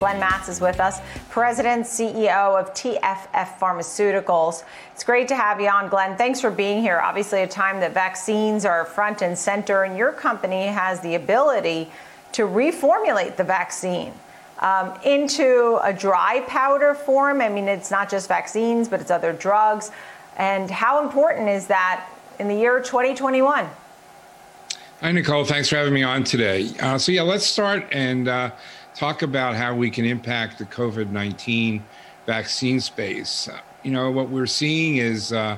Glenn Mattes is with us, President, CEO of TFF Pharmaceuticals. It's great to have you on, Glenn. Thanks for being here. Obviously, a time that vaccines are front and center, and your company has the ability to reformulate the vaccine um, into a dry powder form. I mean, it's not just vaccines, but it's other drugs. And how important is that in the year 2021? Hi, Nicole. Thanks for having me on today. Uh, so, yeah, let's start and uh, talk about how we can impact the COVID 19 vaccine space. You know, what we're seeing is uh,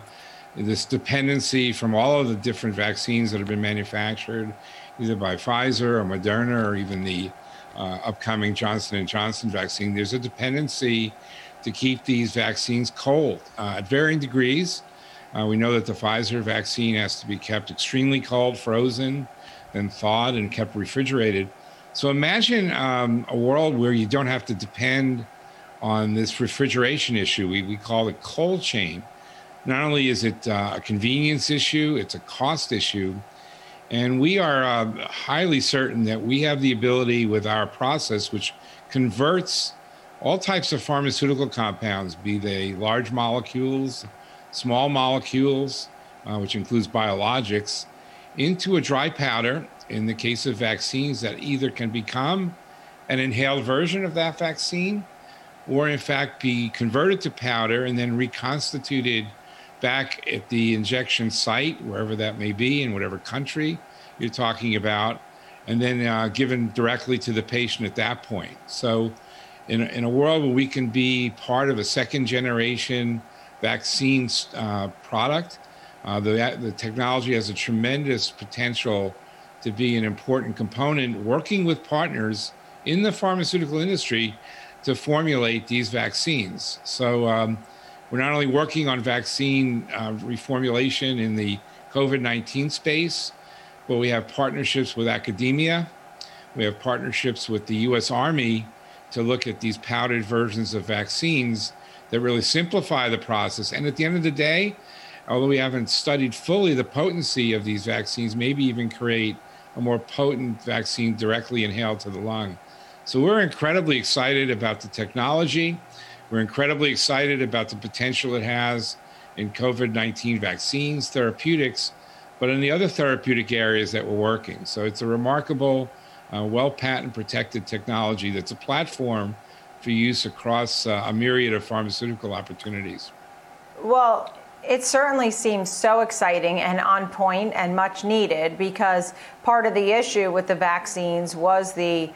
this dependency from all of the different vaccines that have been manufactured, either by Pfizer or Moderna or even the uh, upcoming Johnson and Johnson vaccine. There's a dependency to keep these vaccines cold uh, at varying degrees. Uh, we know that the Pfizer vaccine has to be kept extremely cold, frozen, then thawed and kept refrigerated. So imagine um, a world where you don't have to depend on this refrigeration issue. We, we call it cold chain. Not only is it uh, a convenience issue, it's a cost issue. And we are uh, highly certain that we have the ability with our process, which converts all types of pharmaceutical compounds, be they large molecules, small molecules, uh, which includes biologics, into a dry powder in the case of vaccines that either can become an inhaled version of that vaccine or in fact be converted to powder and then reconstituted back at the injection site wherever that may be in whatever country you're talking about and then uh, given directly to the patient at that point. So in a, in a world where we can be part of a second generation vaccine uh, product uh, the, the technology has a tremendous potential to be an important component working with partners in the pharmaceutical industry to formulate these vaccines. So um, we're not only working on vaccine uh, reformulation in the COVID 19 space, but we have partnerships with academia. We have partnerships with the US Army to look at these powdered versions of vaccines that really simplify the process. And at the end of the day, although we haven't studied fully the potency of these vaccines, maybe even create a more potent vaccine directly inhaled to the lung. So we're incredibly excited about the technology. We're incredibly excited about the potential it has in COVID 19 vaccines, therapeutics, but in the other therapeutic areas that we're working. So it's a remarkable, uh, well patent protected technology that's a platform for use across uh, a myriad of pharmaceutical opportunities. Well, it certainly seems so exciting and on point and much needed because part of the issue with the vaccines was the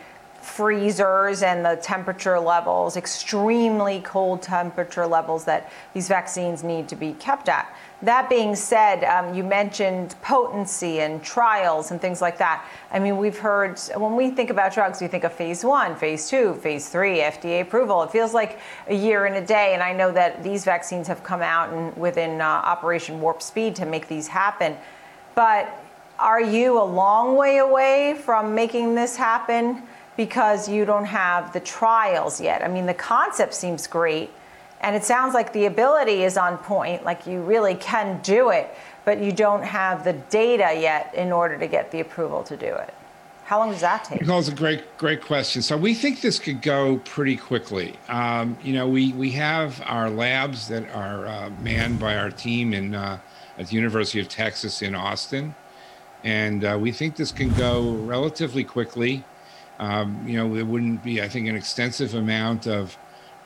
freezers and the temperature levels, extremely cold temperature levels that these vaccines need to be kept at. That being said, um, you mentioned potency and trials and things like that. I mean, we've heard when we think about drugs, we think of phase one, phase two, phase three, FDA approval. It feels like a year and a day. And I know that these vaccines have come out and within uh, Operation Warp Speed to make these happen. But are you a long way away from making this happen because you don't have the trials yet? I mean, the concept seems great and it sounds like the ability is on point, like you really can do it, but you don't have the data yet in order to get the approval to do it. How long does that take? That's a great, great question. So we think this could go pretty quickly. Um, you know, we we have our labs that are uh, manned by our team in uh, at the University of Texas in Austin, and uh, we think this can go relatively quickly. Um, you know, there wouldn't be, I think, an extensive amount of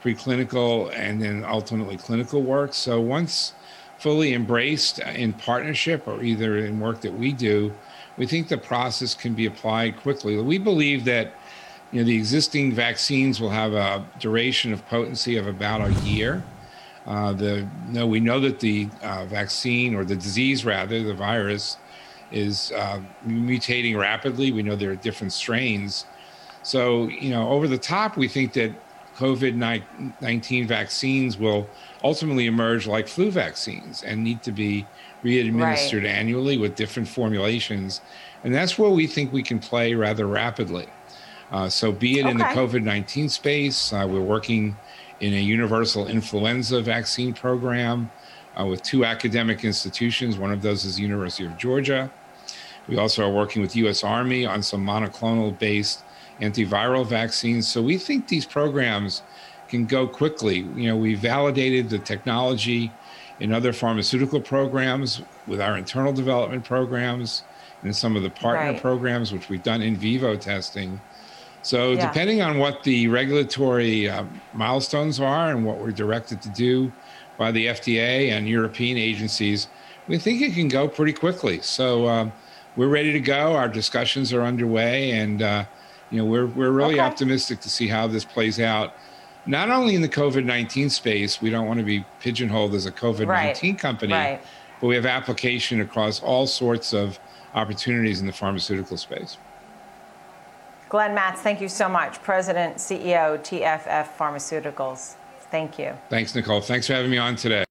preclinical and then ultimately clinical work. So once fully embraced in partnership or either in work that we do, we think the process can be applied quickly. We believe that you know the existing vaccines will have a duration of potency of about a year. Uh, the we know that the uh, vaccine or the disease rather the virus is uh, mutating rapidly. We know there are different strains. So you know over the top, we think that COVID 19 vaccines will ultimately emerge like flu vaccines and need to be readministered right. annually with different formulations. And that's where we think we can play rather rapidly. Uh, so, be it okay. in the COVID 19 space, uh, we're working in a universal influenza vaccine program uh, with two academic institutions. One of those is the University of Georgia. We also are working with U.S. Army on some monoclonal based antiviral vaccines. So we think these programs can go quickly. You know, we validated the technology in other pharmaceutical programs with our internal development programs and some of the partner Right. programs, which we've done in vivo testing. So, Yeah. depending on what the regulatory uh, milestones are and what we're directed to do by the FDA and European agencies, we think it can go pretty quickly. So, um, we're ready to go. Our discussions are underway, and uh, you know we're we're really Okay. optimistic to see how this plays out. Not only in the COVID nineteen space, we don't want to be pigeonholed as a COVID nineteen company, right. but we have application across all sorts of opportunities in the pharmaceutical space. Glenn Mattes, thank you so much. President, CEO, TFF Pharmaceuticals. Thank you. Thanks, Nicole. Thanks for having me on today.